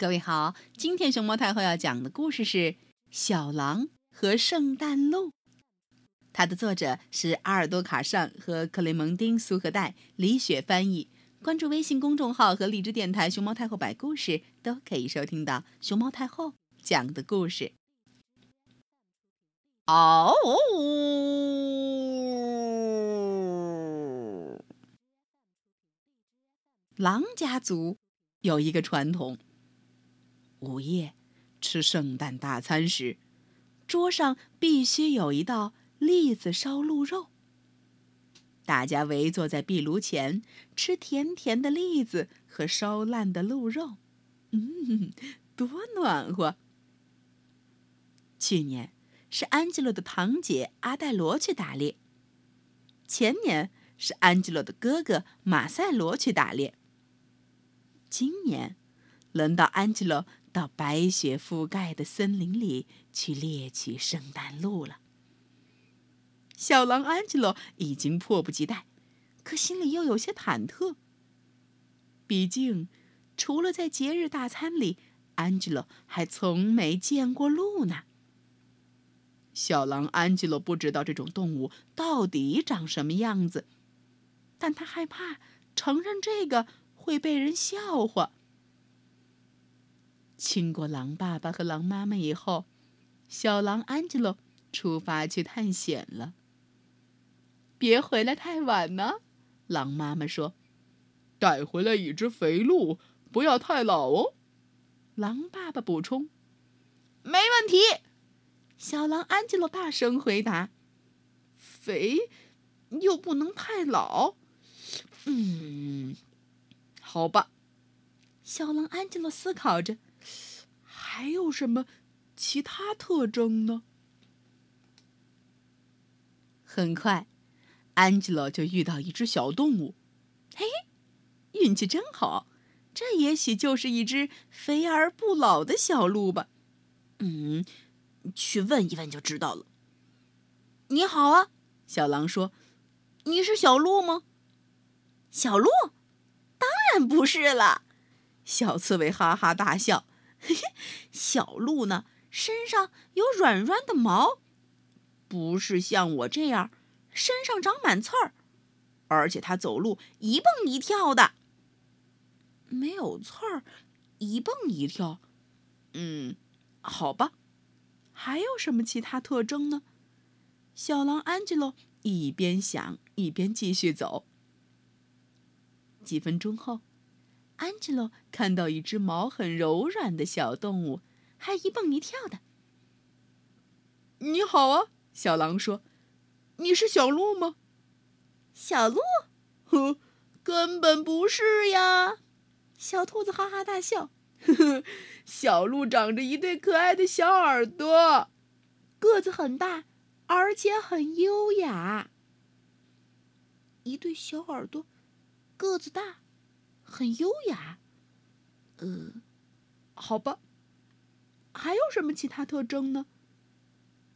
各位好，今天熊猫太后要讲的故事是《小狼和圣诞鹿》，它的作者是阿尔多·卡尚和克雷蒙丁·苏荷代，李雪翻译。关注微信公众号和荔枝电台“熊猫太后摆故事”，都可以收听到熊猫太后讲的故事。哦，狼家族有一个传统。午夜吃圣诞大餐时，桌上必须有一道栗子烧鹿肉。大家围坐在壁炉前，吃甜甜的栗子和烧烂的鹿肉，嗯，多暖和。去年是安吉洛的堂姐阿黛罗去打猎，前年是安吉洛的哥哥马塞罗去打猎，今年轮到安吉洛。到白雪覆盖的森林里去猎取圣诞鹿了。小狼安吉洛已经迫不及待，可心里又有些忐忑。毕竟，除了在节日大餐里，安吉洛还从没见过鹿呢。小狼安吉洛不知道这种动物到底长什么样子，但他害怕承认这个会被人笑话。亲过狼爸爸和狼妈妈以后，小狼安吉洛出发去探险了。别回来太晚呢，狼妈妈说：“带回来一只肥鹿，不要太老哦。”狼爸爸补充：“没问题。”小狼安吉洛大声回答：“肥，又不能太老。”嗯，好吧。小狼安吉洛思考着。还有什么其他特征呢？很快，安吉洛就遇到一只小动物。嘿，运气真好，这也许就是一只肥而不老的小鹿吧。嗯，去问一问就知道了。你好啊，小狼说：“你是小鹿吗？”小鹿？当然不是了。小刺猬哈哈大笑。嘿嘿，小鹿呢，身上有软软的毛，不是像我这样身上长满刺儿，而且它走路一蹦一跳的。没有刺儿，一蹦一跳，嗯，好吧。还有什么其他特征呢？小狼安吉洛一边想一边继续走。几分钟后。安吉洛看到一只毛很柔软的小动物，还一蹦一跳的。你好啊，小狼说：“你是小鹿吗？”小鹿？呵，根本不是呀！小兔子哈哈大笑。呵呵，小鹿长着一对可爱的小耳朵，个子很大，而且很优雅。一对小耳朵，个子大。很优雅，呃，好吧。还有什么其他特征呢？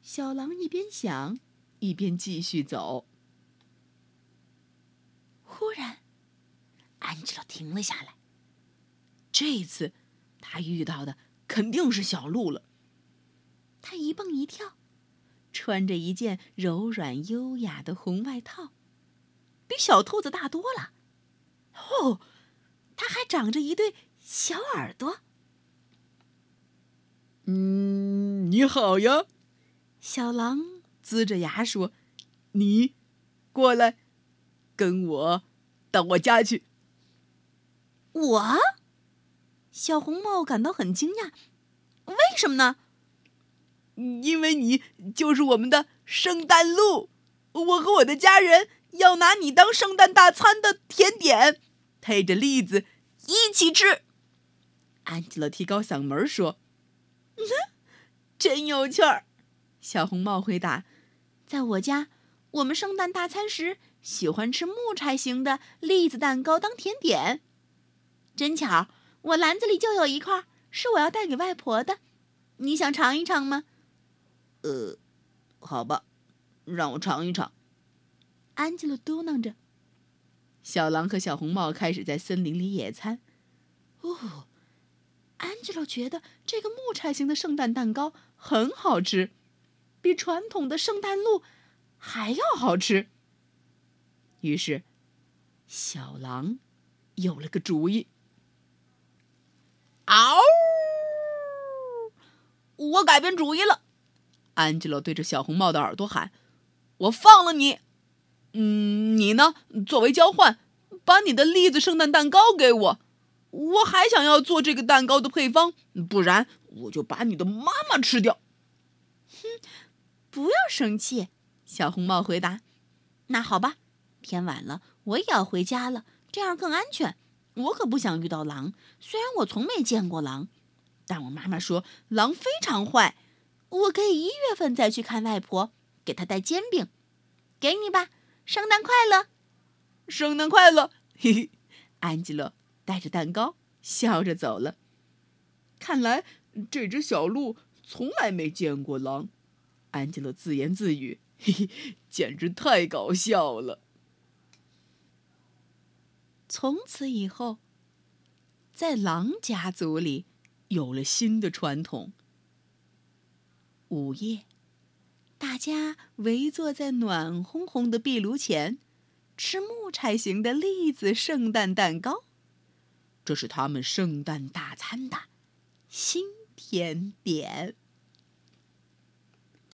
小狼一边想，一边继续走。忽然，安吉拉停了下来。这次，他遇到的肯定是小鹿了。他一蹦一跳，穿着一件柔软优雅的红外套，比小兔子大多了。哦。它还长着一对小耳朵。嗯，你好呀，小狼龇着牙说：“你过来，跟我到我家去。”我，小红帽感到很惊讶，为什么呢？因为你就是我们的圣诞鹿，我和我的家人要拿你当圣诞大餐的甜点。配着栗子一起吃，安吉拉提高嗓门说：“真有趣儿。”小红帽回答：“在我家，我们圣诞大餐时喜欢吃木柴型的栗子蛋糕当甜点。真巧，我篮子里就有一块，是我要带给外婆的。你想尝一尝吗？”“呃，好吧，让我尝一尝。”安吉拉嘟囔着。小狼和小红帽开始在森林里野餐。哦，安吉洛觉得这个木柴型的圣诞蛋糕很好吃，比传统的圣诞鹿还要好吃。于是，小狼有了个主意。嗷！我改变主意了。安吉洛对着小红帽的耳朵喊：“我放了你。嗯，你呢？作为交换，把你的栗子圣诞蛋糕给我。我还想要做这个蛋糕的配方，不然我就把你的妈妈吃掉。”哼，不要生气。小红帽回答：“那好吧，天晚了，我也要回家了，这样更安全。我可不想遇到狼，虽然我从没见过狼。”但我妈妈说狼非常坏，我可以一月份再去看外婆，给她带煎饼，给你吧，圣诞快乐，圣诞快乐，嘿嘿，安吉洛带着蛋糕笑着走了。看来这只小鹿从来没见过狼，安吉洛自言自语，嘿嘿，简直太搞笑了。从此以后，在狼家族里。有了新的传统。午夜，大家围坐在暖烘烘的壁炉前，吃木柴型的栗子圣诞蛋糕，这是他们圣诞大餐的新甜点。